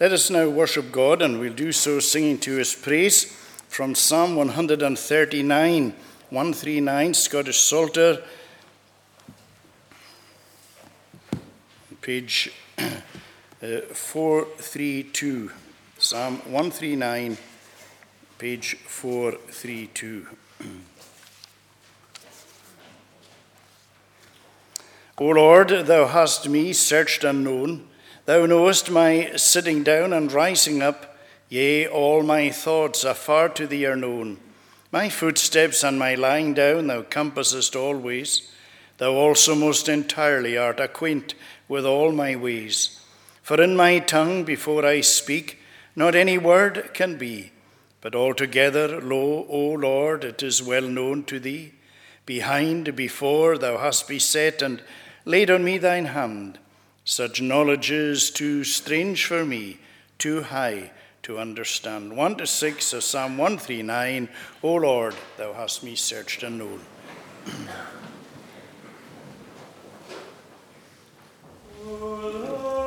Let us now worship God, and we'll do so singing to his praise from Psalm 139, 139, Scottish Psalter, page uh, 432. Psalm 139, page 432. o Lord, thou hast me searched and known. Thou knowest my sitting down and rising up, yea, all my thoughts afar to thee are known. My footsteps and my lying down thou compassest always. Thou also most entirely art acquaint with all my ways. For in my tongue, before I speak, not any word can be, but altogether, lo, O Lord, it is well known to thee. Behind, before, thou hast beset and laid on me thine hand. Such knowledge is too strange for me, too high to understand. 1 to 6 of Psalm 139 O Lord, thou hast me searched and known.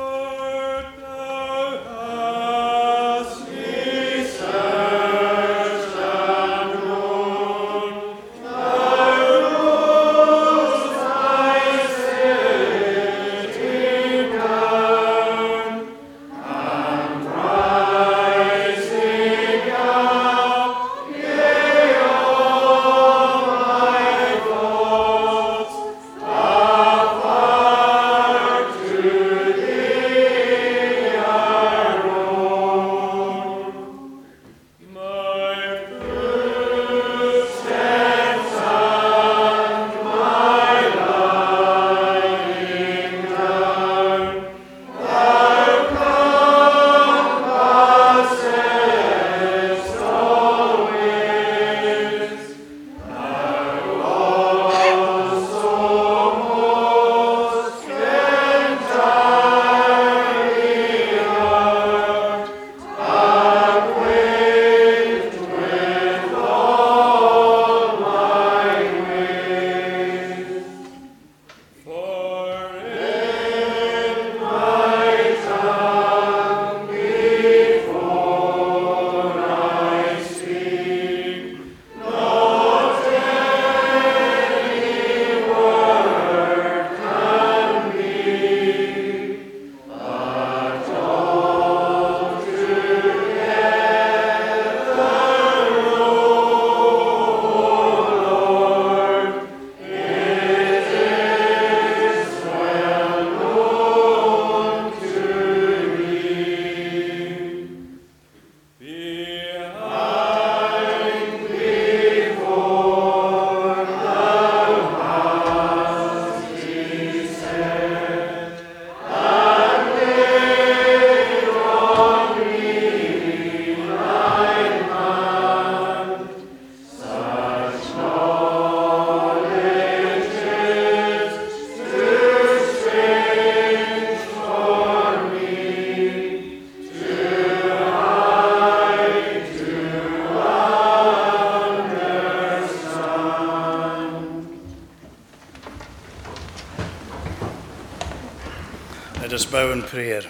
prayer.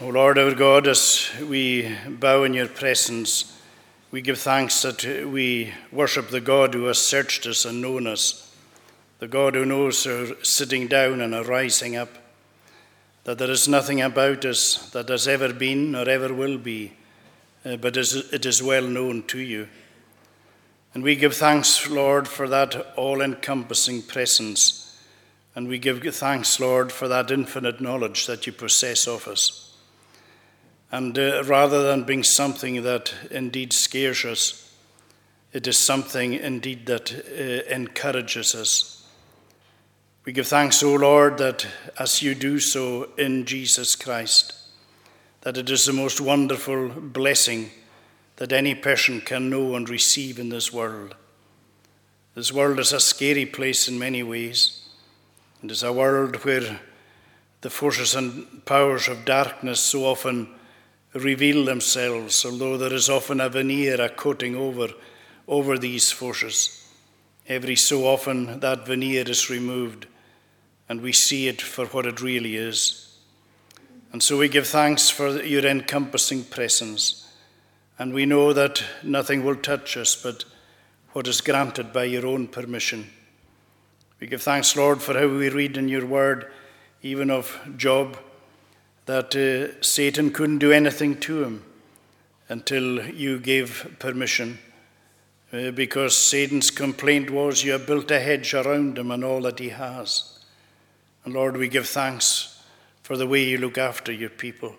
o Lord our God, as we bow in your presence, we give thanks that we worship the God who has searched us and known us, the God who knows our sitting down and our rising up, that there is nothing about us that has ever been or ever will be, uh, but it is well known to you. And we give thanks, Lord, for that all encompassing presence and we give thanks, Lord, for that infinite knowledge that you possess of us. And uh, rather than being something that indeed scares us, it is something indeed that uh, encourages us. We give thanks, O Lord, that as you do so in Jesus Christ, that it is the most wonderful blessing that any person can know and receive in this world. This world is a scary place in many ways. It is a world where the forces and powers of darkness so often reveal themselves, although there is often a veneer, a coating over, over these forces. Every so often that veneer is removed, and we see it for what it really is. And so we give thanks for your encompassing presence. And we know that nothing will touch us but what is granted by your own permission. We give thanks, Lord, for how we read in your word, even of Job, that uh, Satan couldn't do anything to him until you gave permission. Uh, because Satan's complaint was, You have built a hedge around him and all that he has. And Lord, we give thanks for the way you look after your people.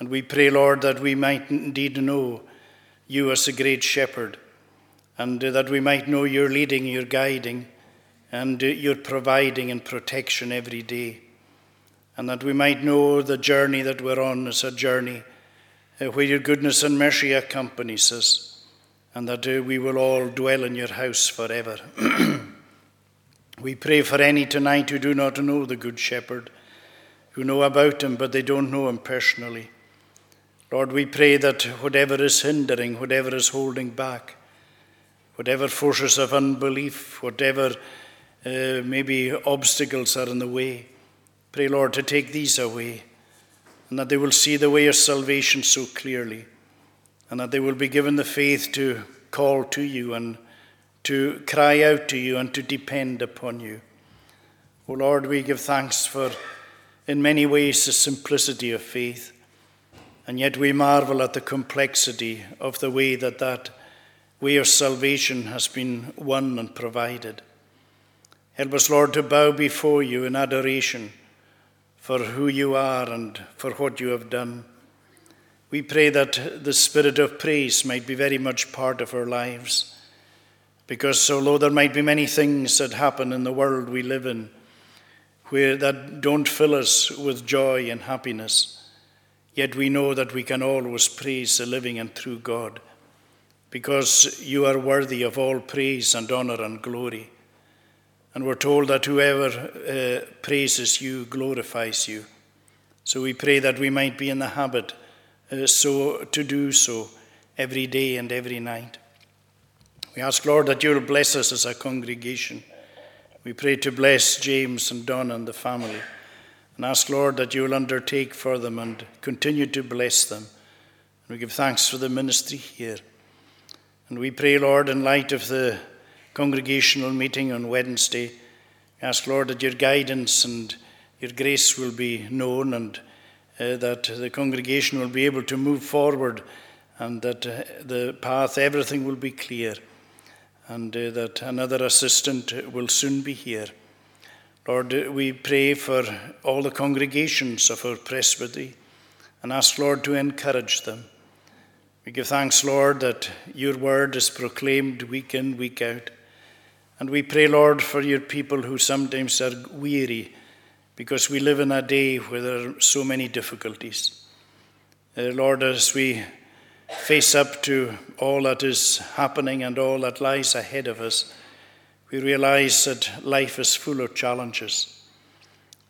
And we pray, Lord, that we might indeed know you as a great shepherd and uh, that we might know your leading, your guiding, and uh, your providing and protection every day. And that we might know the journey that we're on is a journey uh, where your goodness and mercy accompanies us, and that we will all dwell in your house forever. we pray for any tonight who do not know the Good Shepherd, who know about him, but they don't know him personally. Lord, we pray that whatever is hindering, whatever is holding back, whatever forces of unbelief, whatever uh, maybe obstacles are in the way, pray, Lord, to take these away and that they will see the way of salvation so clearly and that they will be given the faith to call to you and to cry out to you and to depend upon you. O oh Lord, we give thanks for, in many ways, the simplicity of faith, and yet we marvel at the complexity of the way that that way of salvation has been won and provided. Help us, Lord, to bow before you in adoration for who you are and for what you have done. We pray that the spirit of praise might be very much part of our lives. Because although there might be many things that happen in the world we live in where that don't fill us with joy and happiness, yet we know that we can always praise the living and true God because you are worthy of all praise and honor and glory. And we're told that whoever uh, praises you glorifies you. So we pray that we might be in the habit uh, so to do so every day and every night. We ask, Lord, that you'll bless us as a congregation. We pray to bless James and Don and the family. And ask, Lord, that you'll undertake for them and continue to bless them. And we give thanks for the ministry here. And we pray, Lord, in light of the congregational meeting on Wednesday, ask, Lord, that your guidance and your grace will be known and uh, that the congregation will be able to move forward and that uh, the path, everything will be clear and uh, that another assistant will soon be here. Lord, we pray for all the congregations of our presbytery and ask, Lord, to encourage them. We give thanks, Lord, that your word is proclaimed week in, week out. And we pray, Lord, for your people who sometimes are weary because we live in a day where there are so many difficulties. Uh, Lord, as we face up to all that is happening and all that lies ahead of us, we realize that life is full of challenges.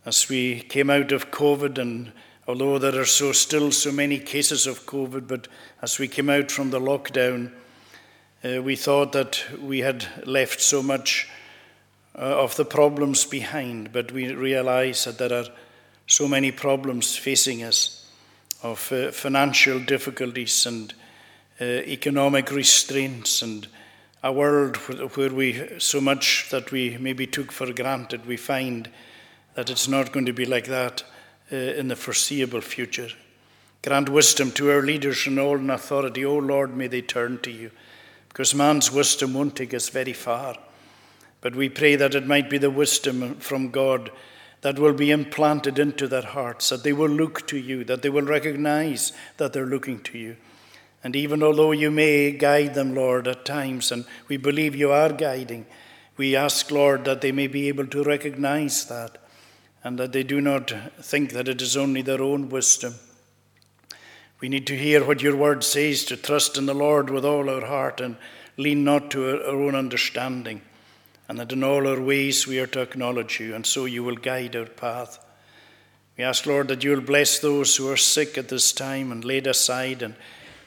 As we came out of COVID and although there are so still so many cases of COVID, but as we came out from the lockdown, uh, we thought that we had left so much uh, of the problems behind, but we realize that there are so many problems facing us of uh, financial difficulties and uh, economic restraints and a world where we so much that we maybe took for granted, we find that it's not going to be like that uh, in the foreseeable future. Grant wisdom to our leaders and all in authority. O oh Lord, may they turn to you, because man's wisdom won't take us very far. But we pray that it might be the wisdom from God that will be implanted into their hearts, that they will look to you, that they will recognize that they're looking to you. And even although you may guide them, Lord, at times, and we believe you are guiding, we ask, Lord, that they may be able to recognize that and that they do not think that it is only their own wisdom. We need to hear what your word says to trust in the Lord with all our heart and lean not to our own understanding, and that in all our ways we are to acknowledge you, and so you will guide our path. We ask, Lord, that you will bless those who are sick at this time and laid aside. And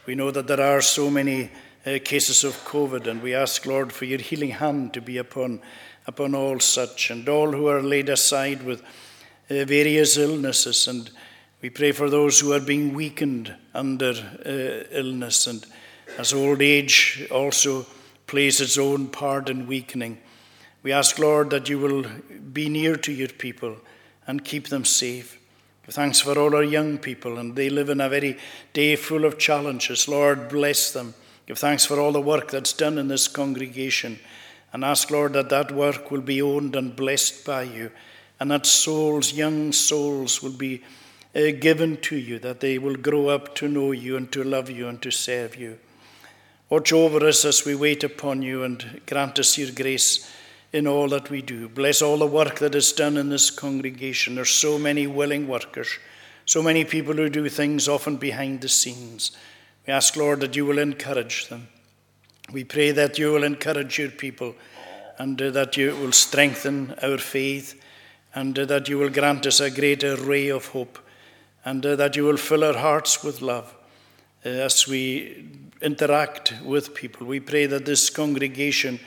we know that there are so many uh, cases of COVID, and we ask, Lord, for your healing hand to be upon upon all such, and all who are laid aside with uh, various illnesses. And We pray for those who are being weakened under uh, illness and as old age also plays its own part in weakening. We ask, Lord, that you will be near to your people and keep them safe. Thanks for all our young people, and they live in a very day full of challenges. Lord, bless them. Give thanks for all the work that's done in this congregation, and ask, Lord, that that work will be owned and blessed by you, and that souls, young souls, will be uh, given to you, that they will grow up to know you and to love you and to serve you. Watch over us as we wait upon you and grant us your grace in all that we do. Bless all the work that is done in this congregation. There's so many willing workers, so many people who do things often behind the scenes. We ask, Lord, that you will encourage them. We pray that you will encourage your people and uh, that you will strengthen our faith and uh, that you will grant us a greater ray of hope and uh, that you will fill our hearts with love uh, as we interact with people. We pray that this congregation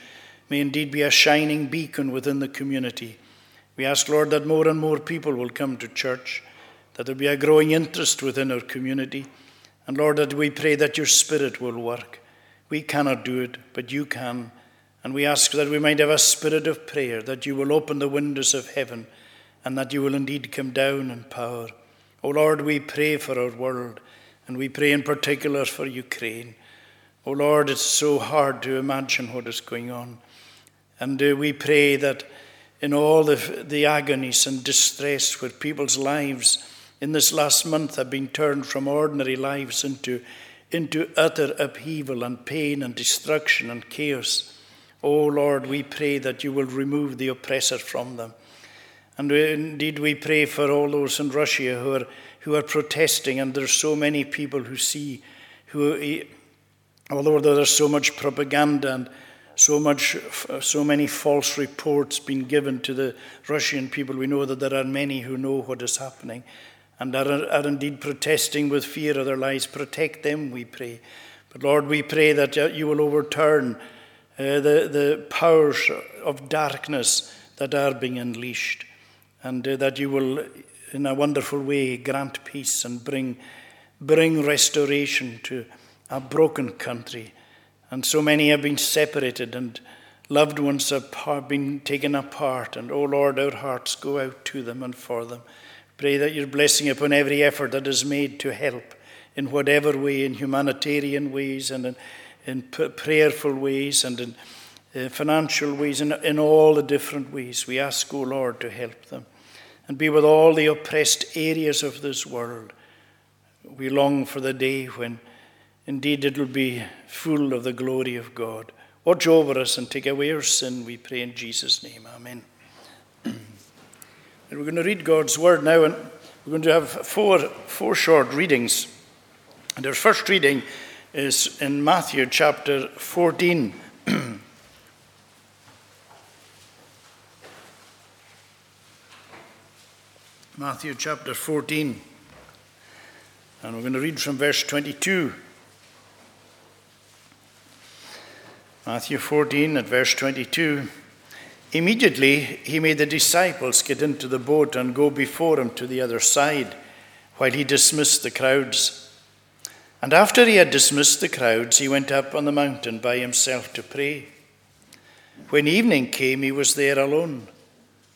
may indeed be a shining beacon within the community. We ask, Lord, that more and more people will come to church, that there be a growing interest within our community. And Lord, that we pray that your Spirit will work. We cannot do it, but you can. And we ask that we might have a spirit of prayer, that you will open the windows of heaven, and that you will indeed come down in power. O Lord, we pray for our world, and we pray in particular for Ukraine. O Lord, it's so hard to imagine what is going on. And uh, we pray that in all the, the agonies and distress where people's lives in this last month have been turned from ordinary lives into, into utter upheaval and pain and destruction and chaos. Oh Lord, we pray that you will remove the oppressor from them. And indeed, we pray for all those in Russia who are, who are protesting, and there's so many people who see, who, although there's so much propaganda and so much, so many false reports being given to the Russian people. We know that there are many who know what is happening and are, are indeed protesting with fear of their lives. Protect them, we pray. But Lord, we pray that you will overturn uh, the, the powers of darkness that are being unleashed and uh, that you will, in a wonderful way, grant peace and bring, bring restoration to a broken country and so many have been separated, and loved ones have been taken apart. And, oh Lord, our hearts go out to them and for them. Pray that your blessing upon every effort that is made to help in whatever way, in humanitarian ways and in, in prayerful ways and in uh, financial ways, in, in all the different ways. We ask, O oh Lord, to help them and be with all the oppressed areas of this world. We long for the day when Indeed, it will be full of the glory of God. Watch over us and take away our sin, we pray in Jesus' name. Amen. and we're going to read God's word now, and we're going to have four, four short readings. And our first reading is in Matthew chapter 14. Matthew chapter 14. And we're going to read from verse 22. Matthew 14 at verse 22. Immediately he made the disciples get into the boat and go before him to the other side while he dismissed the crowds. And after he had dismissed the crowds, he went up on the mountain by himself to pray. When evening came, he was there alone.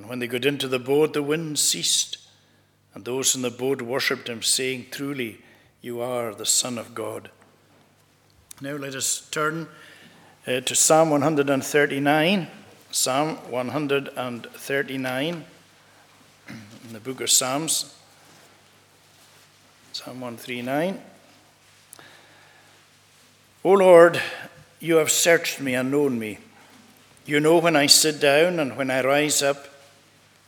And when they got into the boat, the wind ceased, and those in the boat worshipped him, saying, Truly, you are the Son of God. Now let us turn uh, to Psalm 139. Psalm 139 in the book of Psalms. Psalm 139. O Lord, you have searched me and known me. You know when I sit down and when I rise up.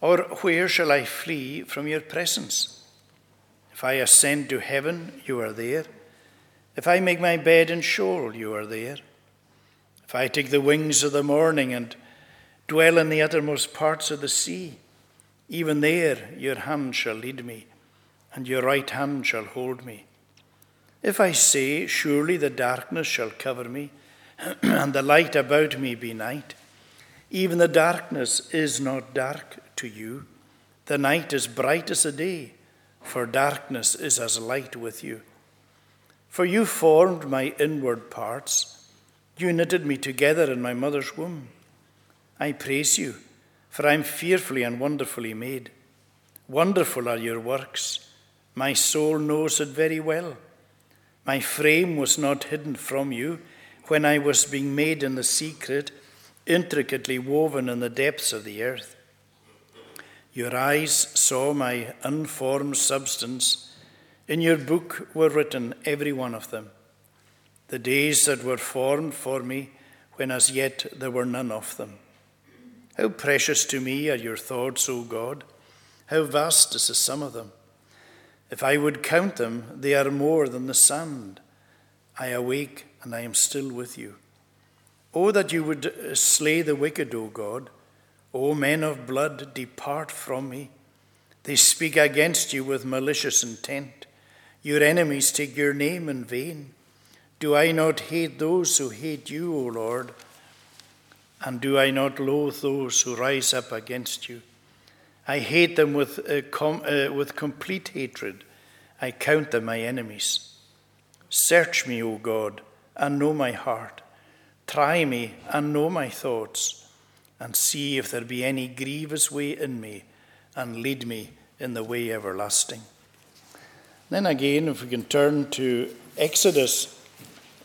Or where shall I flee from your presence? If I ascend to heaven, you are there. If I make my bed in Sheol, you are there. If I take the wings of the morning and dwell in the uttermost parts of the sea, even there your hand shall lead me, and your right hand shall hold me. If I say, Surely the darkness shall cover me, and the light about me be night, even the darkness is not dark to you. The night is bright as the day for darkness is as light with you. For you formed my inward parts, you knitted me together in my mother's womb. I praise you, for I am fearfully and wonderfully made. Wonderful are your works. My soul knows it very well. My frame was not hidden from you when I was being made in the secret, intricately woven in the depths of the earth. Your eyes saw my unformed substance. In your book were written, every one of them, the days that were formed for me, when as yet there were none of them. How precious to me are your thoughts, O God! How vast is the sum of them! If I would count them, they are more than the sand. I awake and I am still with you. Oh, that you would slay the wicked, O God! O men of blood, depart from me. They speak against you with malicious intent. Your enemies take your name in vain. Do I not hate those who hate you, O Lord? And do I not loathe those who rise up against you? I hate them with, uh, com- uh, with complete hatred. I count them my enemies. Search me, O God, and know my heart. Try me and know my thoughts and see if there be any grievous way in me, and lead me in the way everlasting. Then again, if we can turn to Exodus,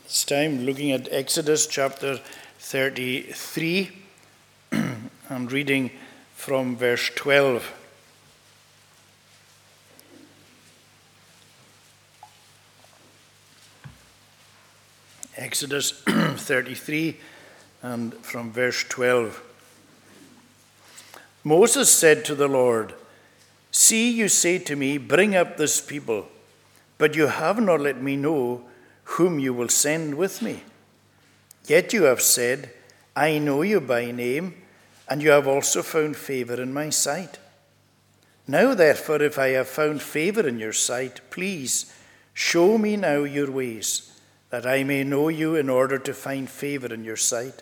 this time looking at Exodus chapter 33, I'm reading from verse 12. Exodus 33 and from verse 12. Moses said to the Lord, See, you say to me, Bring up this people, but you have not let me know whom you will send with me. Yet you have said, I know you by name, and you have also found favor in my sight. Now, therefore, if I have found favor in your sight, please show me now your ways, that I may know you in order to find favor in your sight.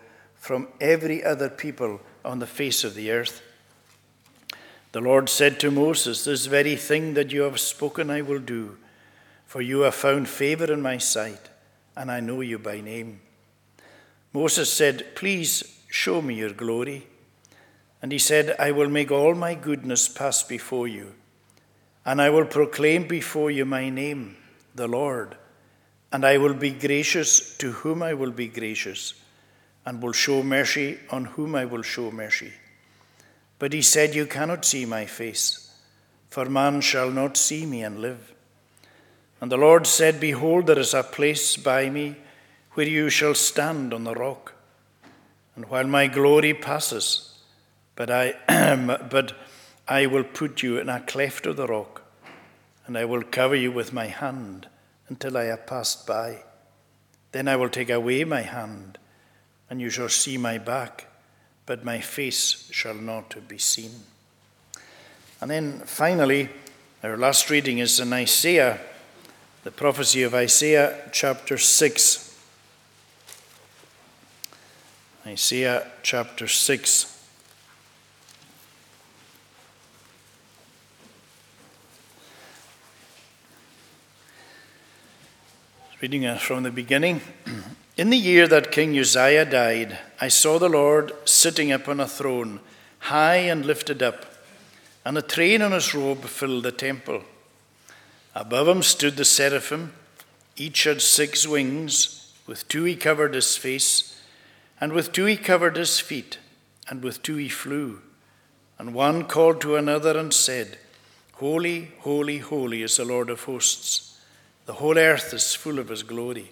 From every other people on the face of the earth. The Lord said to Moses, This very thing that you have spoken I will do, for you have found favor in my sight, and I know you by name. Moses said, Please show me your glory. And he said, I will make all my goodness pass before you, and I will proclaim before you my name, the Lord, and I will be gracious to whom I will be gracious and will show mercy on whom I will show mercy. But he said, You cannot see my face, for man shall not see me and live. And the Lord said, Behold, there is a place by me where you shall stand on the rock. And while my glory passes, but I, but I will put you in a cleft of the rock, and I will cover you with my hand until I have passed by. Then I will take away my hand, and you shall see my back, but my face shall not be seen. And then finally, our last reading is in Isaiah, the prophecy of Isaiah chapter 6. Isaiah chapter 6. Reading from the beginning. In the year that King Uzziah died, I saw the Lord sitting upon a throne, high and lifted up, and a train on his robe filled the temple. Above him stood the seraphim. Each had six wings. With two he covered his face, and with two he covered his feet, and with two he flew. And one called to another and said, Holy, holy, holy is the Lord of hosts. The whole earth is full of his glory.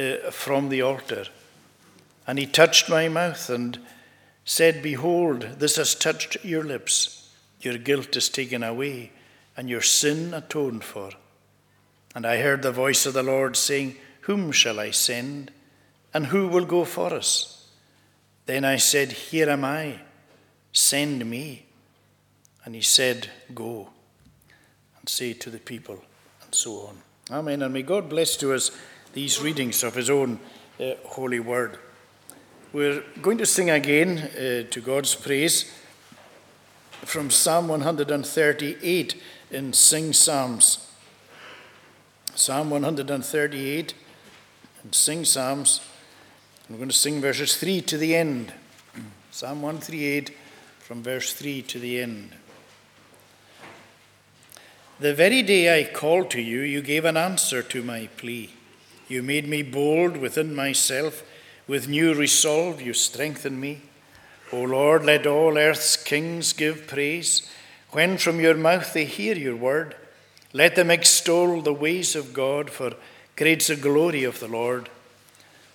uh, from the altar. And he touched my mouth and said, Behold, this has touched your lips. Your guilt is taken away, and your sin atoned for. And I heard the voice of the Lord saying, Whom shall I send? And who will go for us? Then I said, Here am I, send me. And he said, Go and say to the people, and so on. Amen. And may God bless to us these readings of His own uh, holy word. We're going to sing again uh, to God's praise from Psalm 138 in Sing Psalms. Psalm 138 and Sing Psalms. We're going to sing verses 3 to the end. Psalm 138 from verse 3 to the end. The very day I called to you, you gave an answer to my plea. You made me bold within myself. With new resolve, you strengthen me. O Lord, let all earth's kings give praise. When from your mouth they hear your word, let them extol the ways of God, for great's the glory of the Lord.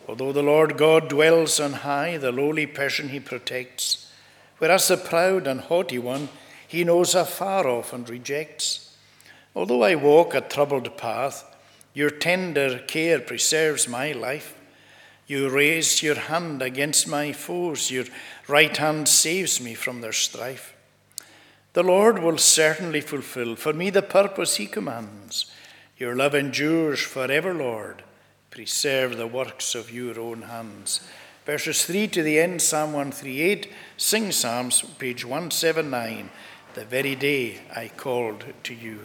Although the Lord God dwells on high, the lowly person he protects, whereas the proud and haughty one he knows afar off and rejects. Although I walk a troubled path, your tender care preserves my life. You raise your hand against my foes, your right hand saves me from their strife. The Lord will certainly fulfill for me the purpose he commands. Your love endures forever, Lord. Preserve the works of your own hands. Verses 3 to the end, Psalm 138, Sing Psalms, page 179. The very day I called to you.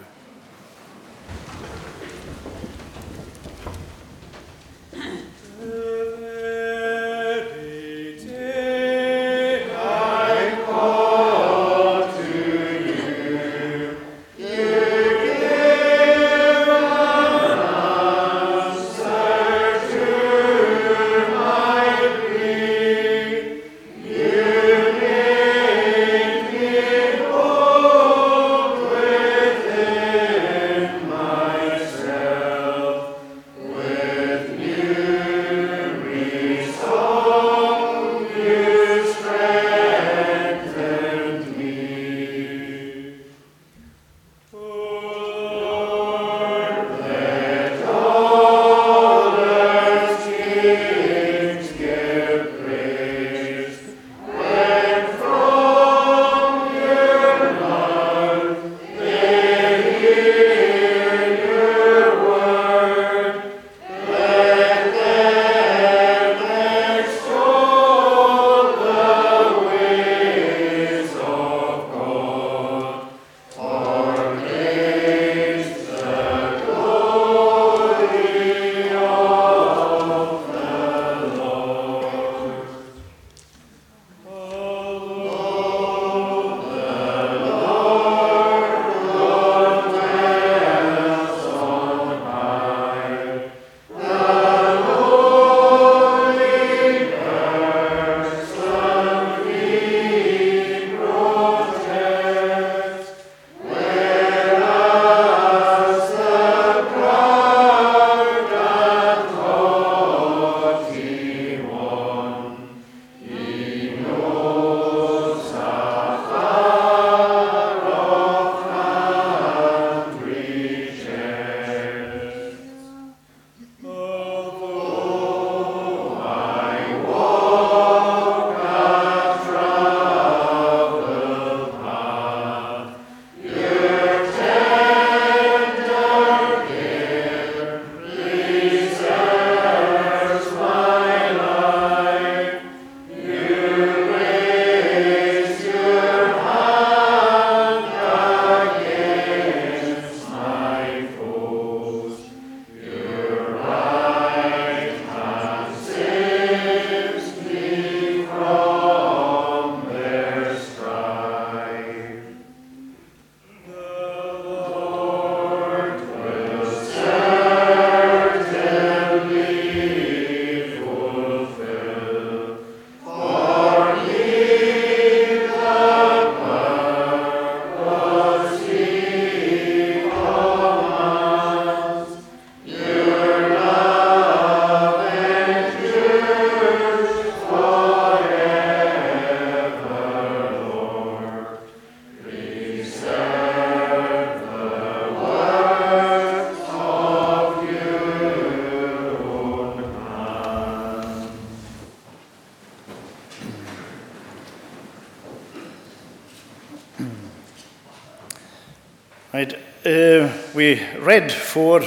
Read four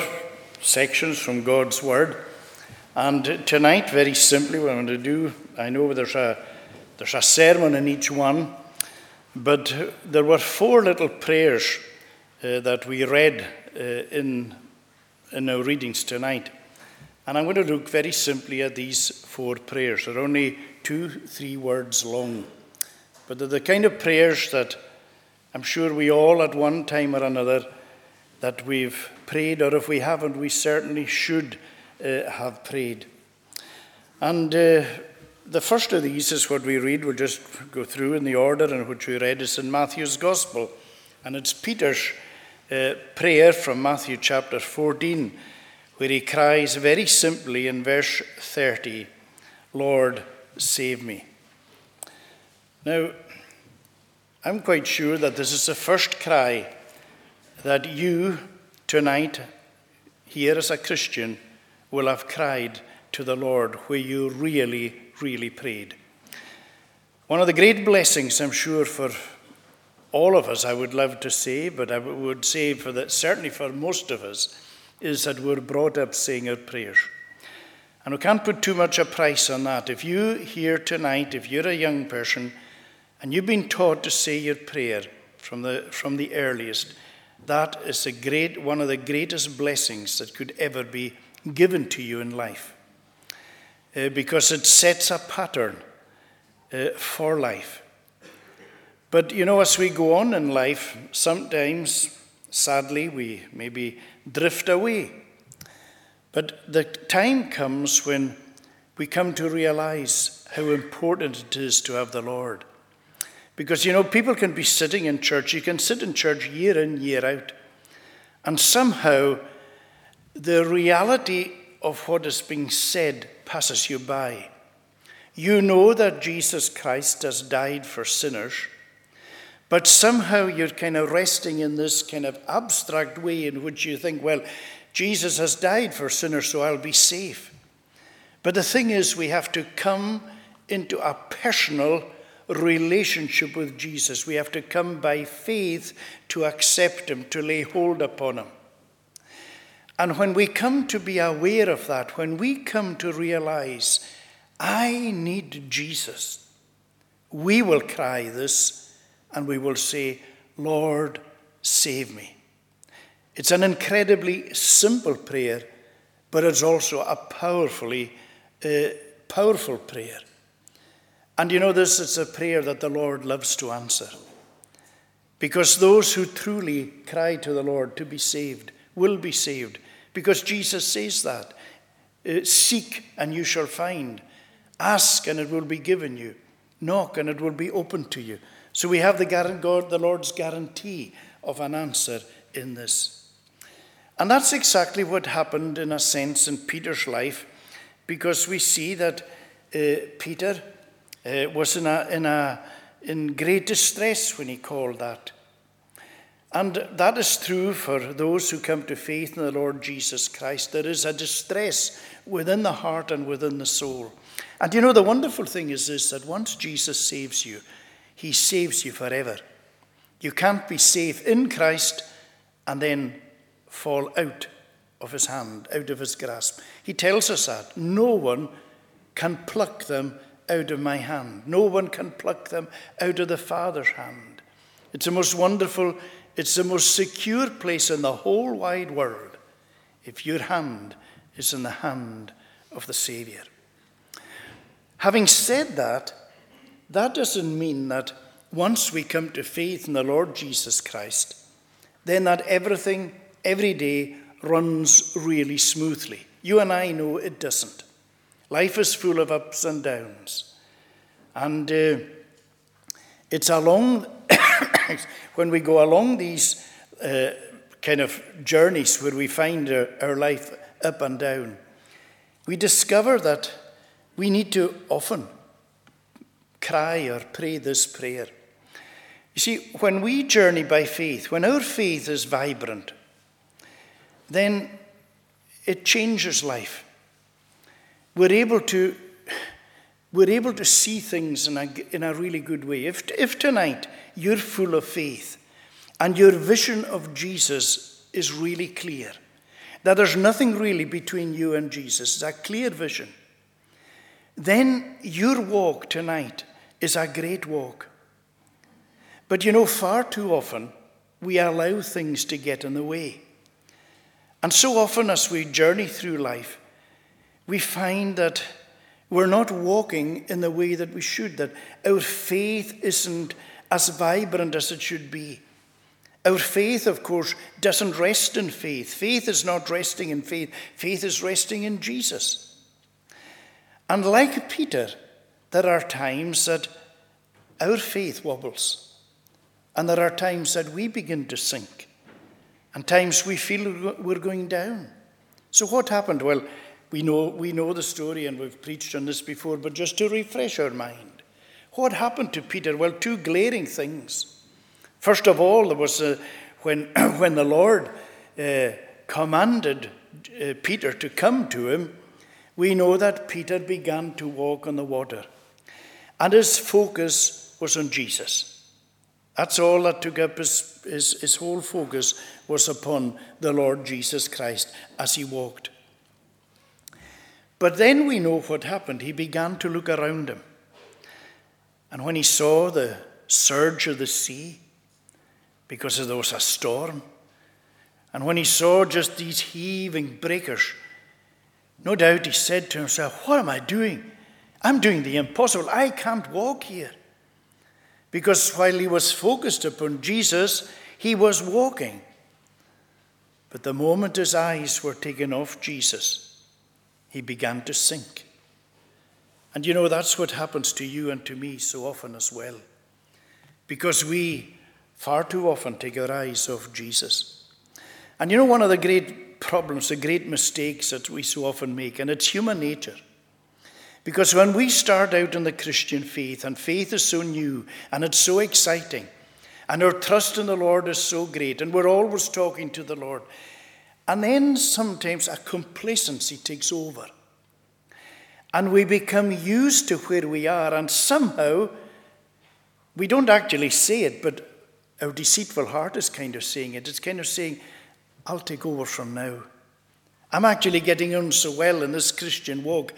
sections from God's Word, and tonight, very simply, what I'm going to do, I know there's a, there's a sermon in each one, but there were four little prayers uh, that we read uh, in, in our readings tonight. And I'm going to look very simply at these four prayers. They're only two, three words long. But they're the kind of prayers that I'm sure we all, at one time or another, that we've prayed, or if we haven't, we certainly should uh, have prayed. And uh, the first of these is what we read. We'll just go through in the order in which we read. It's in Matthew's Gospel, and it's Peter's uh, prayer from Matthew chapter 14, where he cries very simply in verse 30, Lord, save me. Now, I'm quite sure that this is the first cry that you tonight, here as a Christian, will have cried to the Lord where you really, really prayed. One of the great blessings, I'm sure, for all of us, I would love to say, but I would say for that, certainly for most of us, is that we're brought up saying our prayers. And we can't put too much a price on that. If you here tonight, if you're a young person, and you've been taught to say your prayer from the, from the earliest, that is a great, one of the greatest blessings that could ever be given to you in life. Uh, because it sets a pattern uh, for life. But you know, as we go on in life, sometimes, sadly, we maybe drift away. But the time comes when we come to realize how important it is to have the Lord. Because, you know, people can be sitting in church, you can sit in church year in, year out, and somehow the reality of what is being said passes you by. You know that Jesus Christ has died for sinners, but somehow you're kind of resting in this kind of abstract way in which you think, well, Jesus has died for sinners, so I'll be safe. But the thing is, we have to come into a personal relationship with Jesus. We have to come by faith to accept Him, to lay hold upon Him. And when we come to be aware of that, when we come to realize, I need Jesus, we will cry this and we will say, Lord, save me. It's an incredibly simple prayer, but it's also a powerfully uh, powerful prayer. And you know, this is a prayer that the Lord loves to answer. Because those who truly cry to the Lord to be saved will be saved. Because Jesus says that. Uh, Seek and you shall find. Ask and it will be given you. Knock and it will be opened to you. So we have the God, the Lord's guarantee of an answer in this. And that's exactly what happened in a sense in Peter's life, because we see that uh, Peter uh, was in, a, in, a, in great distress when he called that. And that is true for those who come to faith in the Lord Jesus Christ. There is a distress within the heart and within the soul. And you know, the wonderful thing is this that once Jesus saves you, he saves you forever. You can't be safe in Christ and then fall out of his hand, out of his grasp. He tells us that. No one can pluck them out of my hand. No one can pluck them out of the Father's hand. It's the most wonderful, it's the most secure place in the whole wide world if your hand is in the hand of the Savior. Having said that, that doesn't mean that once we come to faith in the Lord Jesus Christ, then that everything, every day, runs really smoothly. You and I know it doesn't. Life is full of ups and downs. And uh, it's along, when we go along these uh, kind of journeys where we find our, our life up and down, we discover that we need to often cry or pray this prayer. You see, when we journey by faith, when our faith is vibrant, then it changes life we're able to, we're able to see things in a, in a really good way. If, if tonight you're full of faith and your vision of Jesus is really clear, that there's nothing really between you and Jesus, it's a clear vision, then your walk tonight is a great walk. But you know, far too often we allow things to get in the way. And so often as we journey through life, we find that we're not walking in the way that we should, that our faith isn't as vibrant as it should be. Our faith, of course, doesn't rest in faith. Faith is not resting in faith, faith is resting in Jesus. And like Peter, there are times that our faith wobbles, and there are times that we begin to sink, and times we feel we're going down. So, what happened? Well, we know, we know the story and we've preached on this before, but just to refresh our mind, what happened to Peter? Well, two glaring things. First of all, there was a, when, when the Lord uh, commanded uh, Peter to come to him, we know that Peter began to walk on the water. And his focus was on Jesus. That's all that took up his, his, his whole focus was upon the Lord Jesus Christ as he walked. But then we know what happened. He began to look around him. And when he saw the surge of the sea, because there was a storm. And when he saw just these heaving breakers, no doubt he said to himself, What am I doing? I'm doing the impossible. I can't walk here. Because while he was focused upon Jesus, he was walking. But the moment his eyes were taken off Jesus, he began to sink. And you know, that's what happens to you and to me so often as well. Because we far too often take our eyes off Jesus. And you know, one of the great problems, the great mistakes that we so often make, and it's human nature. Because when we start out in the Christian faith, and faith is so new and it's so exciting, and our trust in the Lord is so great, and we're always talking to the Lord, and then sometimes a complacency takes over. And we become used to where we are, and somehow we don't actually say it, but our deceitful heart is kind of saying it. It's kind of saying, I'll take over from now. I'm actually getting on so well in this Christian walk.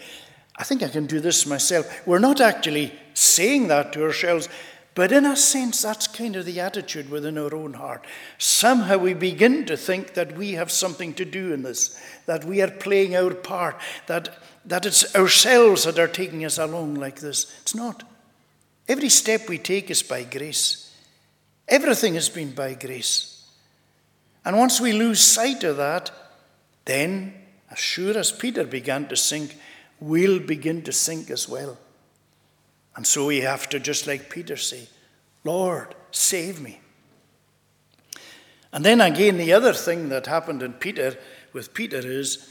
I think I can do this myself. We're not actually saying that to ourselves, but in a sense, that's kind of the attitude within our own heart. Somehow we begin to think that we have something to do in this, that we are playing our part, that, that it's ourselves that are taking us along like this. It's not. Every step we take is by grace. Everything has been by grace. And once we lose sight of that, then, as sure as Peter began to sink, we'll begin to sink as well. And so we have to, just like Peter, say, Lord, save me. And then again, the other thing that happened in Peter with Peter is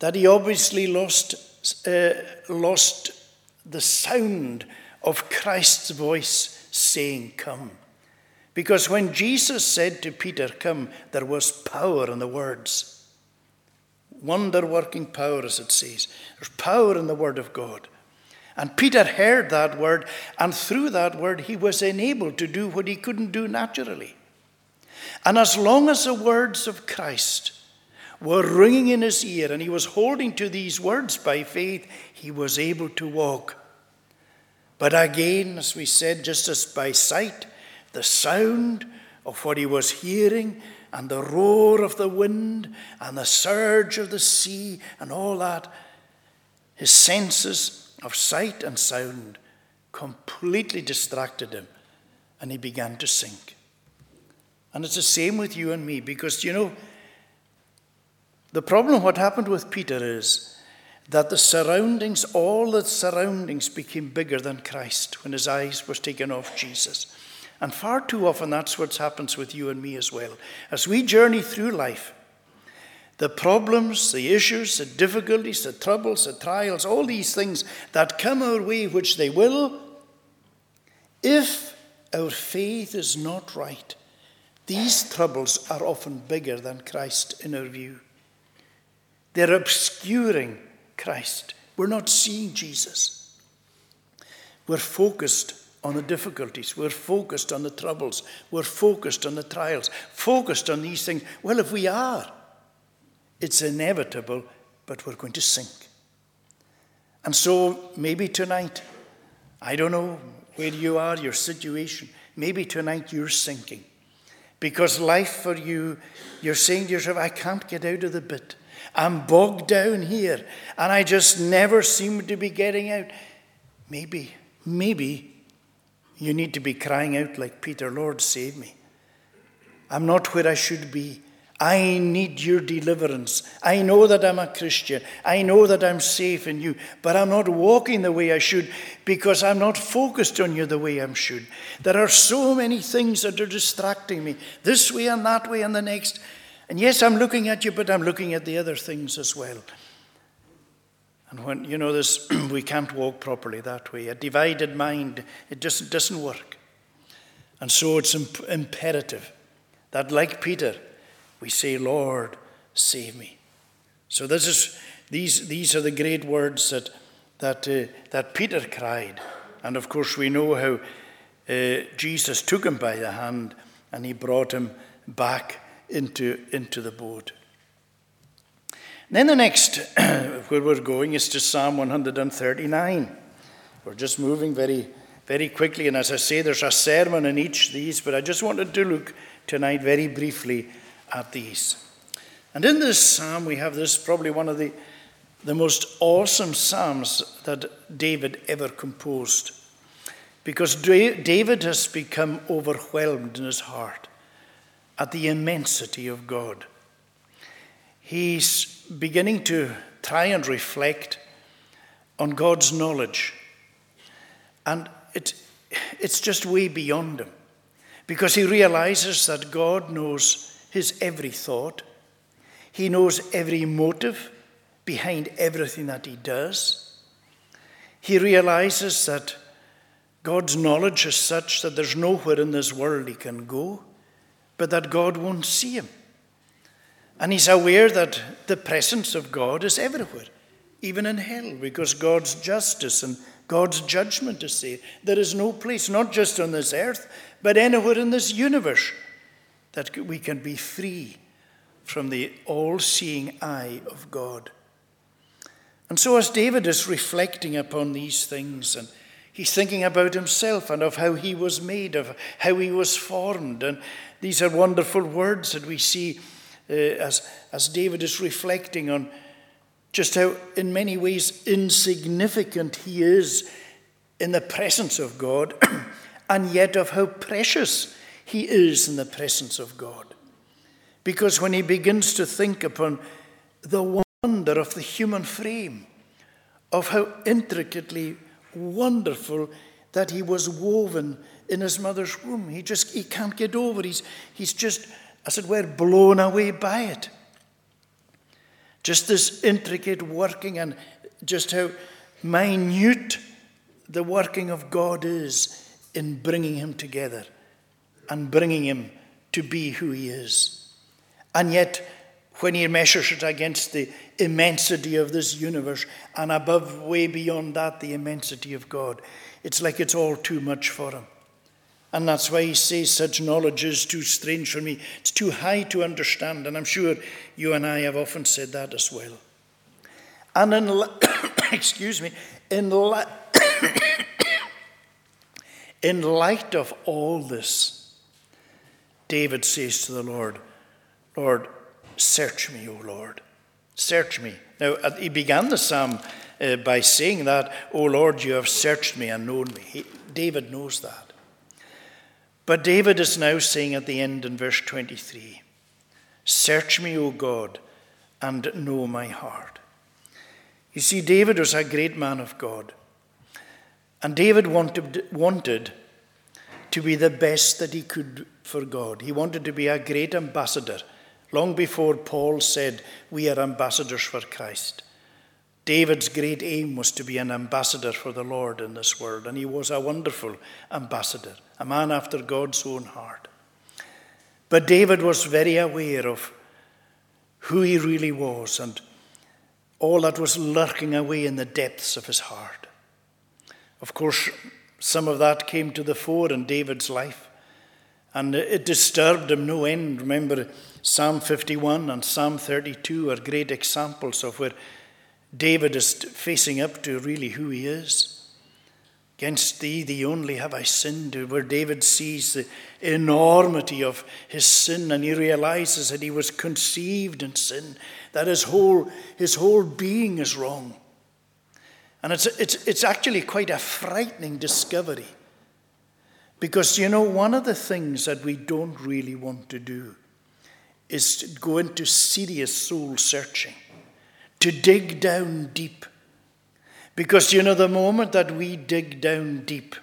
that he obviously lost, uh, lost the sound of Christ's voice saying, Come. Because when Jesus said to Peter, Come, there was power in the words. Wonder working power, as it says. There's power in the word of God. And Peter heard that word, and through that word, he was enabled to do what he couldn't do naturally. And as long as the words of Christ were ringing in his ear, and he was holding to these words by faith, he was able to walk. But again, as we said, just as by sight, the sound of what he was hearing and the roar of the wind and the surge of the sea and all that, his senses of sight and sound completely distracted him and he began to sink. And it's the same with you and me because, you know, the problem, what happened with Peter is that the surroundings, all the surroundings became bigger than Christ when his eyes were taken off Jesus. And far too often, that's what happens with you and me as well. As we journey through life, the problems, the issues, the difficulties, the troubles, the trials, all these things that come our way, which they will, if our faith is not right, these troubles are often bigger than Christ in our view. They're obscuring Christ. We're not seeing Jesus. We're focused on the difficulties. We're focused on the troubles. We're focused on the trials, focused on these things. Well, if we are, it's inevitable, but we're going to sink. And so maybe tonight, I don't know where you are, your situation, maybe tonight you're sinking. Because life for you, you're saying to yourself, I can't get out of the bit. I'm bogged down here, and I just never seem to be getting out. Maybe, maybe you need to be crying out like Peter, Lord, save me. I'm not where I should be. I need your deliverance. I know that I'm a Christian. I know that I'm safe in you, but I'm not walking the way I should because I'm not focused on you the way I should. There are so many things that are distracting me, this way and that way and the next. And yes, I'm looking at you, but I'm looking at the other things as well. And when, you know, this, we can't walk properly that way. A divided mind, it just doesn't work. And so it's imp- imperative that, like Peter, we say, Lord, save me. So this is, these, these are the great words that, that, uh, that Peter cried. And of course, we know how uh, Jesus took him by the hand and he brought him back into, into the boat. Then the next, where we're going, is to Psalm 139. We're just moving very, very quickly. And as I say, there's a sermon in each of these, but I just wanted to look tonight very briefly at these. And in this psalm, we have this probably one of the, the most awesome psalms that David ever composed. Because David has become overwhelmed in his heart at the immensity of God. He's beginning to try and reflect on God's knowledge. And it, it's just way beyond him because he realizes that God knows his every thought. He knows every motive behind everything that he does. He realizes that God's knowledge is such that there's nowhere in this world he can go, but that God won't see him. And he's aware that the presence of God is everywhere, even in hell, because God's justice and God's judgment is there. There is no place, not just on this earth, but anywhere in this universe, that we can be free from the all seeing eye of God. And so, as David is reflecting upon these things, and he's thinking about himself and of how he was made, of how he was formed, and these are wonderful words that we see uh, as, as David is reflecting on just how, in many ways, insignificant he is in the presence of God, and yet of how precious he is in the presence of God. Because when he begins to think upon the wonder of the human frame, of how intricately wonderful that he was woven in his mother's womb, he just he can't get over. He's, he's just, as it were, blown away by it. Just this intricate working and just how minute the working of God is in bringing him together and bringing him to be who he is. And yet, when he measures it against the immensity of this universe, and above, way beyond that, the immensity of God, it's like it's all too much for him. And that's why he says such knowledge is too strange for me. It's too high to understand. And I'm sure you and I have often said that as well. And in, excuse me, in, in light of all this, David says to the Lord, Lord, search me, O Lord. Search me. Now, he began the psalm uh, by saying that, O Lord, you have searched me and known me. He, David knows that. But David is now saying at the end in verse 23 Search me, O God, and know my heart. You see, David was a great man of God. And David wanted, wanted to be the best that he could for God. He wanted to be a great ambassador. Long before Paul said, We are ambassadors for Christ. David's great aim was to be an ambassador for the Lord in this world, and he was a wonderful ambassador, a man after God's own heart. But David was very aware of who he really was and all that was lurking away in the depths of his heart. Of course, some of that came to the fore in David's life. And it disturbed him no end. Remember, Psalm 51 and Psalm 32 are great examples of where David is facing up to really who he is. Against thee, the only, have I sinned, where David sees the enormity of his sin and he realizes that he was conceived in sin, that his whole, his whole being is wrong. And it's, it's, it's actually quite a frightening discovery. Because, you know, one of the things that we don't really want to do is to go into serious soul searching, to dig down deep. Because, you know, the moment that we dig down deep,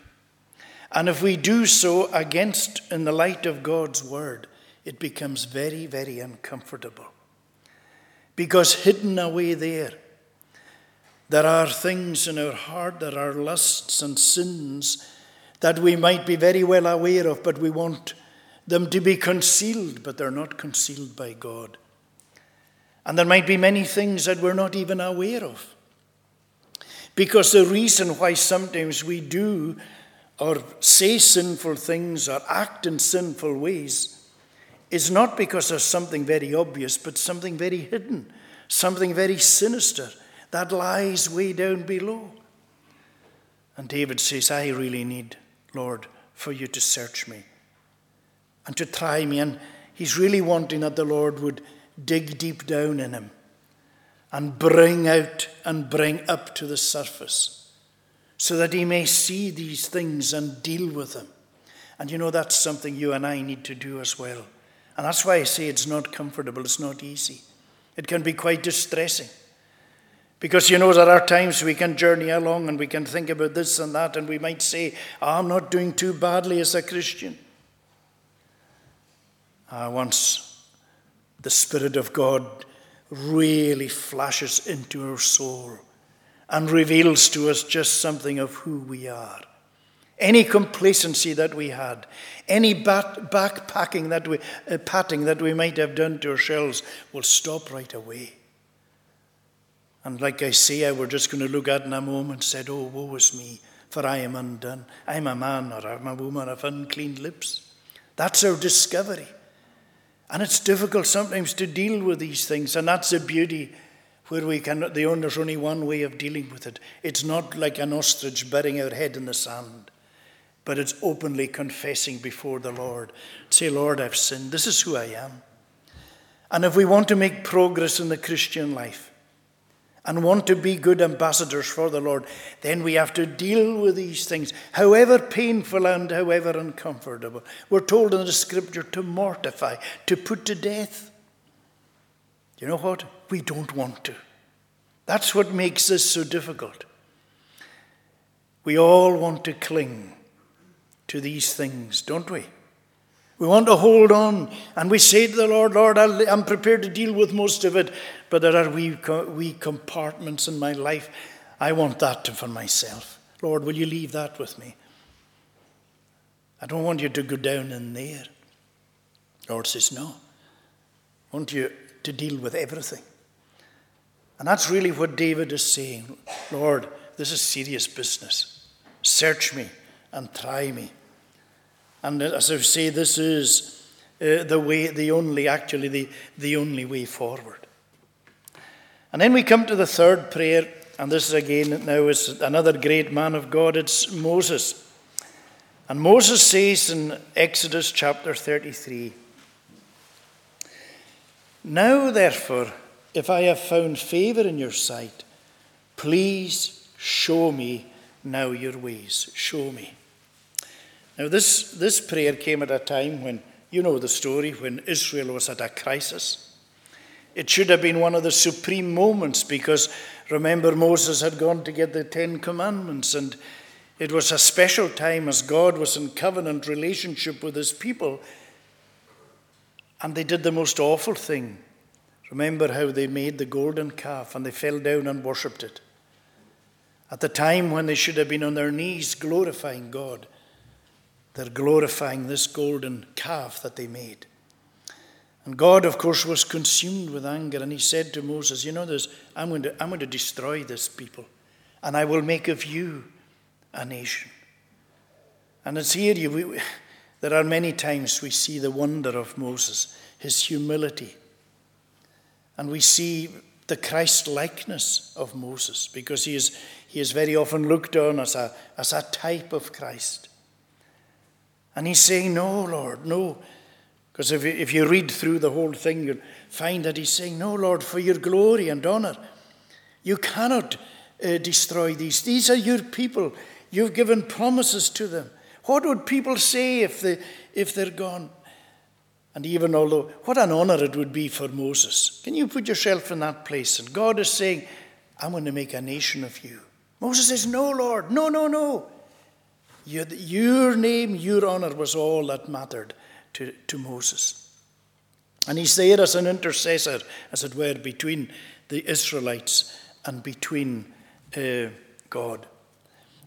and if we do so against, in the light of God's word, it becomes very, very uncomfortable. Because hidden away there, there are things in our heart, there are lusts and sins that we might be very well aware of, but we want them to be concealed, but they're not concealed by God. And there might be many things that we're not even aware of. Because the reason why sometimes we do or say sinful things or act in sinful ways is not because of something very obvious, but something very hidden, something very sinister that lies way down below. And David says, I really need, Lord, for you to search me and to try me. And he's really wanting that the Lord would dig deep down in him and bring out and bring up to the surface so that he may see these things and deal with them. And you know, that's something you and I need to do as well. And that's why I say it's not comfortable, it's not easy. It can be quite distressing. Because you know, there are times we can journey along and we can think about this and that, and we might say, I'm not doing too badly as a Christian. Uh, once the Spirit of God really flashes into our soul and reveals to us just something of who we are. Any complacency that we had, any bat- backpacking that we, uh, patting that we might have done to ourselves will stop right away. And like Isaiah, we're just going to look at in a moment, said, Oh, woe is me, for I am undone. I'm a man or I'm a woman of unclean lips. That's our discovery. And it's difficult sometimes to deal with these things, and that's the beauty where we can, there's only one way of dealing with it. It's not like an ostrich burying our head in the sand, but it's openly confessing before the Lord. Say, Lord, I've sinned. This is who I am. And if we want to make progress in the Christian life, and want to be good ambassadors for the Lord, then we have to deal with these things, however painful and however uncomfortable. We're told in the scripture to mortify, to put to death. You know what? We don't want to. That's what makes this so difficult. We all want to cling to these things, don't we? We want to hold on and we say to the Lord, Lord, i am prepared to deal with most of it, but there are wee, wee compartments in my life. I want that for myself. Lord, will you leave that with me? I don't want you to go down in there. Lord says, No. I want you to deal with everything. And that's really what David is saying. Lord, this is serious business. Search me and try me. And as I say, this is uh, the way, the only, actually, the, the only way forward. And then we come to the third prayer, and this is again now is another great man of God, it's Moses. And Moses says in Exodus chapter 33 Now, therefore, if I have found favor in your sight, please show me now your ways. Show me. Now, this, this prayer came at a time when, you know the story, when Israel was at a crisis. It should have been one of the supreme moments because remember, Moses had gone to get the Ten Commandments, and it was a special time as God was in covenant relationship with his people. And they did the most awful thing. Remember how they made the golden calf and they fell down and worshipped it. At the time when they should have been on their knees glorifying God. They're glorifying this golden calf that they made. And God, of course, was consumed with anger, and he said to Moses, You know, this, I'm, going to, I'm going to destroy this people, and I will make of you a nation. And it's here you, we, there are many times we see the wonder of Moses, his humility. And we see the Christ likeness of Moses because he is, he is very often looked on as a, as a type of Christ. And he's saying, No, Lord, no. Because if you, if you read through the whole thing, you'll find that he's saying, No, Lord, for your glory and honor, you cannot uh, destroy these. These are your people. You've given promises to them. What would people say if, they, if they're gone? And even although, what an honor it would be for Moses. Can you put yourself in that place? And God is saying, I'm going to make a nation of you. Moses says, No, Lord, no, no, no. Your, your name, your honor was all that mattered to, to Moses. And he's there as an intercessor, as it were, between the Israelites and between uh, God.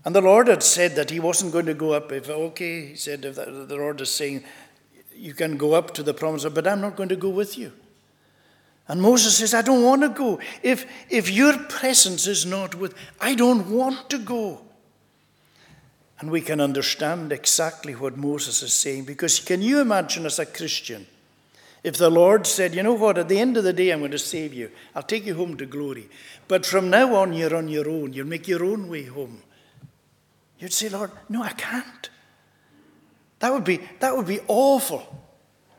And the Lord had said that he wasn't going to go up. If okay, he said, if the Lord is saying, you can go up to the promise, but I'm not going to go with you. And Moses says, I don't want to go. If, if your presence is not with, I don't want to go. And we can understand exactly what Moses is saying because can you imagine as a Christian if the Lord said, You know what, at the end of the day, I'm going to save you, I'll take you home to glory. But from now on, you're on your own, you'll make your own way home. You'd say, Lord, no, I can't. That would be, that would be awful.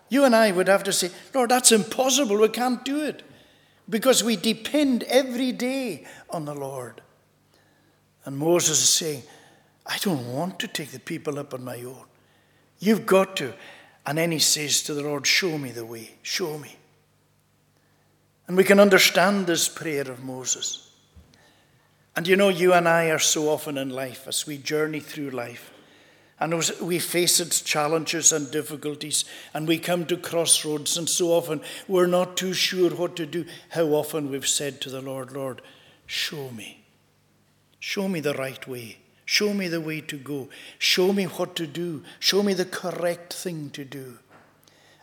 You and I would have to say, Lord, that's impossible. We can't do it because we depend every day on the Lord. And Moses is saying, I don't want to take the people up on my own. You've got to. And then he says to the Lord, Show me the way, show me. And we can understand this prayer of Moses. And you know, you and I are so often in life as we journey through life. And we face its challenges and difficulties, and we come to crossroads, and so often we're not too sure what to do. How often we've said to the Lord, Lord, show me. Show me the right way. Show me the way to go. Show me what to do. Show me the correct thing to do.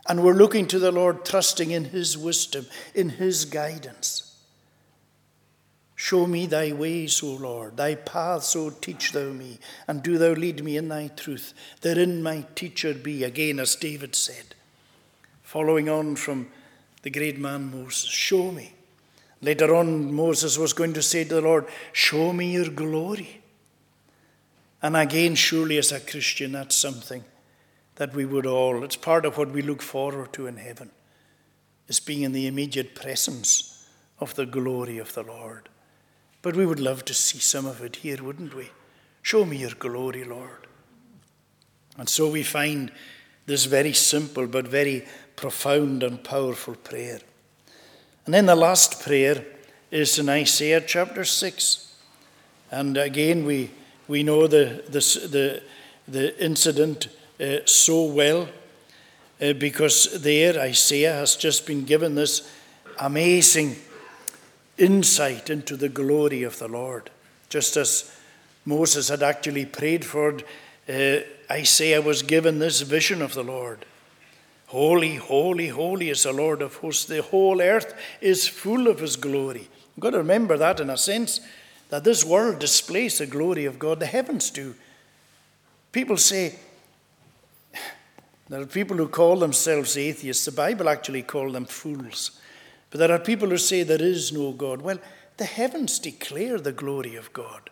And we're looking to the Lord, trusting in His wisdom, in His guidance. Show me thy ways, O Lord, thy paths, O teach thou me, and do thou lead me in thy truth. Therein my teacher be, again as David said. Following on from the great man Moses, show me. Later on, Moses was going to say to the Lord, Show me your glory. And again, surely as a Christian, that's something that we would all, it's part of what we look forward to in heaven, is being in the immediate presence of the glory of the Lord. But we would love to see some of it here, wouldn't we? Show me your glory, Lord. And so we find this very simple but very profound and powerful prayer. And then the last prayer is in Isaiah chapter 6. And again, we, we know the, the, the, the incident uh, so well uh, because there Isaiah has just been given this amazing insight into the glory of the Lord. Just as Moses had actually prayed for uh, Isaiah was given this vision of the Lord. Holy, holy, holy is the Lord of hosts. The whole earth is full of his glory. You've got to remember that in a sense, that this world displays the glory of God. The heavens do. People say, there are people who call themselves atheists. The Bible actually call them fools. But there are people who say there is no God. Well, the heavens declare the glory of God.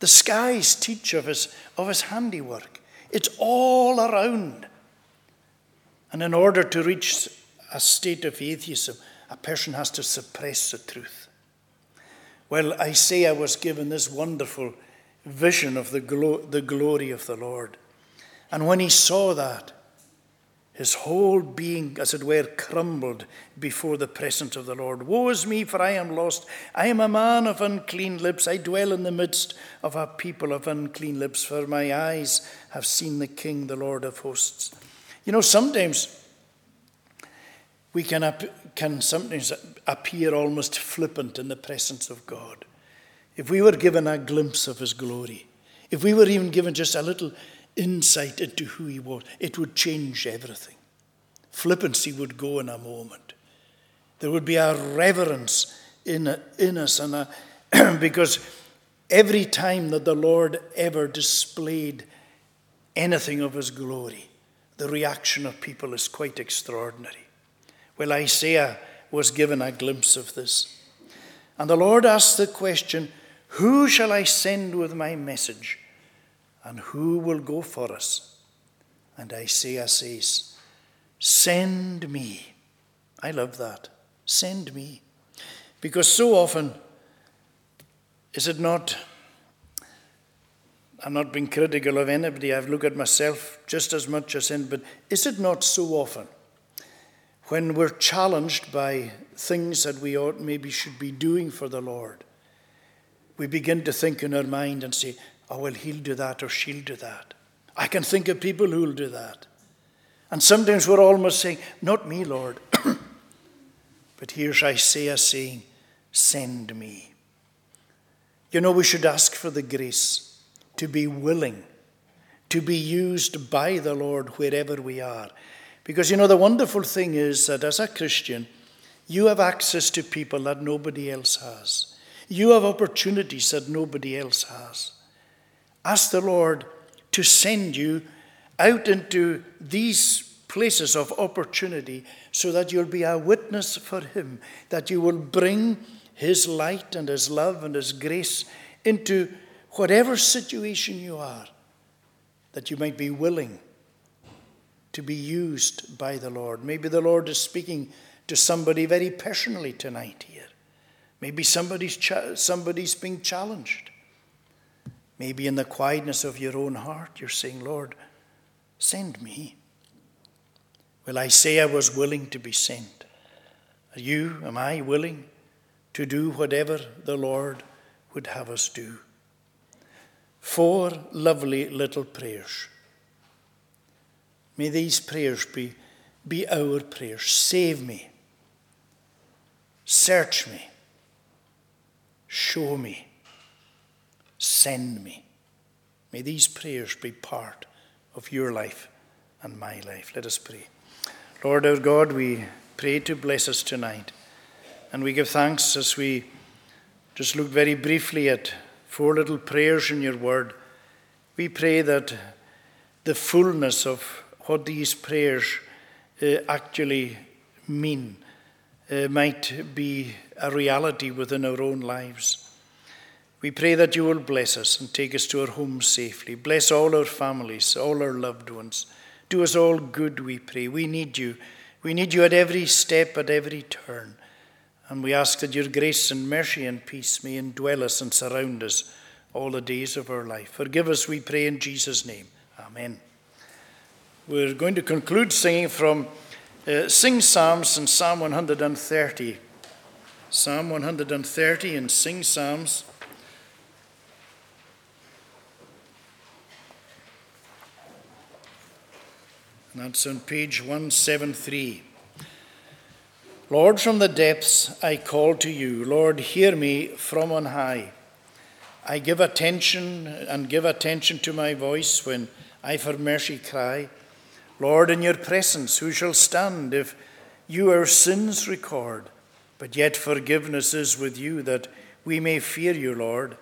The skies teach of his, of his handiwork. It's all around. And in order to reach a state of atheism, a person has to suppress the truth. Well, Isaiah was given this wonderful vision of the, glo- the glory of the Lord. And when he saw that, his whole being, as it were, crumbled before the presence of the Lord. Woe is me, for I am lost. I am a man of unclean lips. I dwell in the midst of a people of unclean lips, for my eyes have seen the King, the Lord of hosts. You know, sometimes we can, can sometimes appear almost flippant in the presence of God. If we were given a glimpse of his glory, if we were even given just a little insight into who he was, it would change everything. Flippancy would go in a moment. There would be a reverence in, in us, and a, because every time that the Lord ever displayed anything of his glory, the reaction of people is quite extraordinary. Well, Isaiah was given a glimpse of this. And the Lord asked the question Who shall I send with my message? And who will go for us? And Isaiah says, Send me. I love that. Send me. Because so often, is it not? I'm not being critical of anybody. I've looked at myself just as much as in, but is it not so often when we're challenged by things that we ought maybe should be doing for the Lord, we begin to think in our mind and say, oh, well, he'll do that or she'll do that. I can think of people who'll do that. And sometimes we're almost saying, not me, Lord. but here's Isaiah saying, send me. You know, we should ask for the grace to be willing to be used by the Lord wherever we are. Because, you know, the wonderful thing is that as a Christian, you have access to people that nobody else has. You have opportunities that nobody else has. Ask the Lord to send you out into these places of opportunity so that you'll be a witness for Him, that you will bring His light and His love and His grace into whatever situation you are, that you might be willing to be used by the Lord. Maybe the Lord is speaking to somebody very personally tonight here. Maybe somebody's, cha- somebody's being challenged. Maybe in the quietness of your own heart, you're saying, Lord, send me. Well, I was willing to be sent. Are you, am I willing to do whatever the Lord would have us do? Four lovely little prayers. May these prayers be, be our prayers. Save me. Search me. Show me. Send me. May these prayers be part of your life and my life. Let us pray. Lord our God, we pray to bless us tonight. And we give thanks as we just look very briefly at four little prayers in your word. We pray that the fullness of what these prayers uh, actually mean uh, might be a reality within our own lives. We pray that you will bless us and take us to our homes safely. Bless all our families, all our loved ones. Do us all good, we pray. We need you. We need you at every step, at every turn. And we ask that your grace and mercy and peace may indwell us and surround us all the days of our life. Forgive us, we pray, in Jesus' name. Amen. We're going to conclude singing from uh, Sing Psalms and Psalm 130. Psalm 130 and Sing Psalms. And that's on page 173. Lord, from the depths I call to you. Lord, hear me from on high. I give attention and give attention to my voice when I for mercy cry. Lord, in your presence, who shall stand if you our sins record? But yet forgiveness is with you that we may fear you, Lord.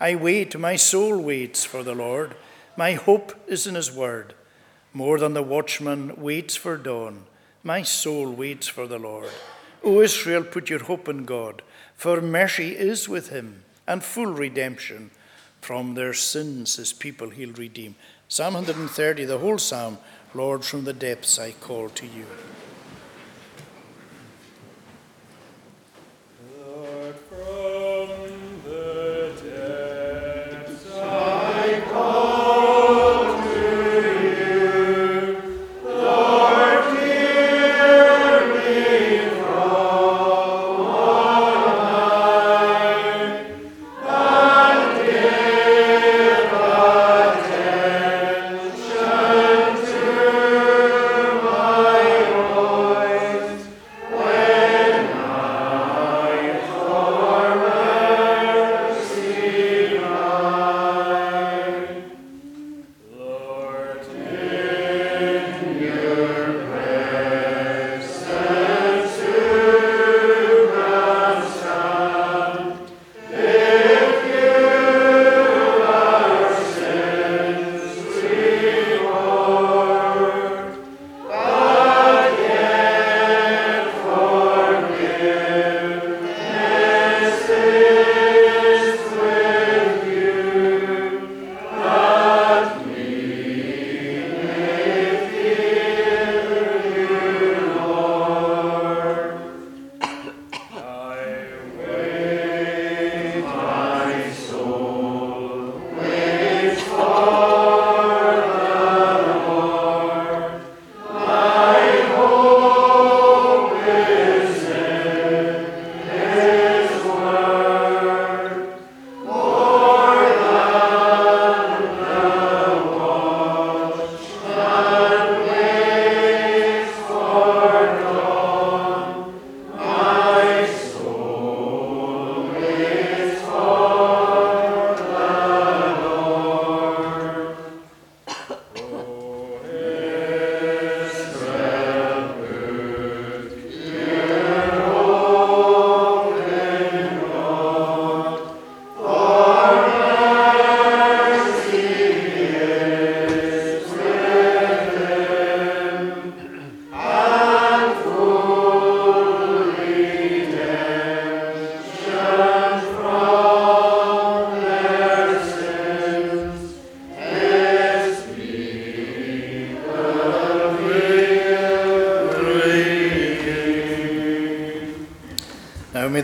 I wait, my soul waits for the Lord. My hope is in his word. More than the watchman waits for dawn, my soul waits for the Lord. O Israel, put your hope in God, for mercy is with him, and full redemption. From their sins his people he'll redeem. Psalm 130, the whole psalm, Lord, from the depths I call to you.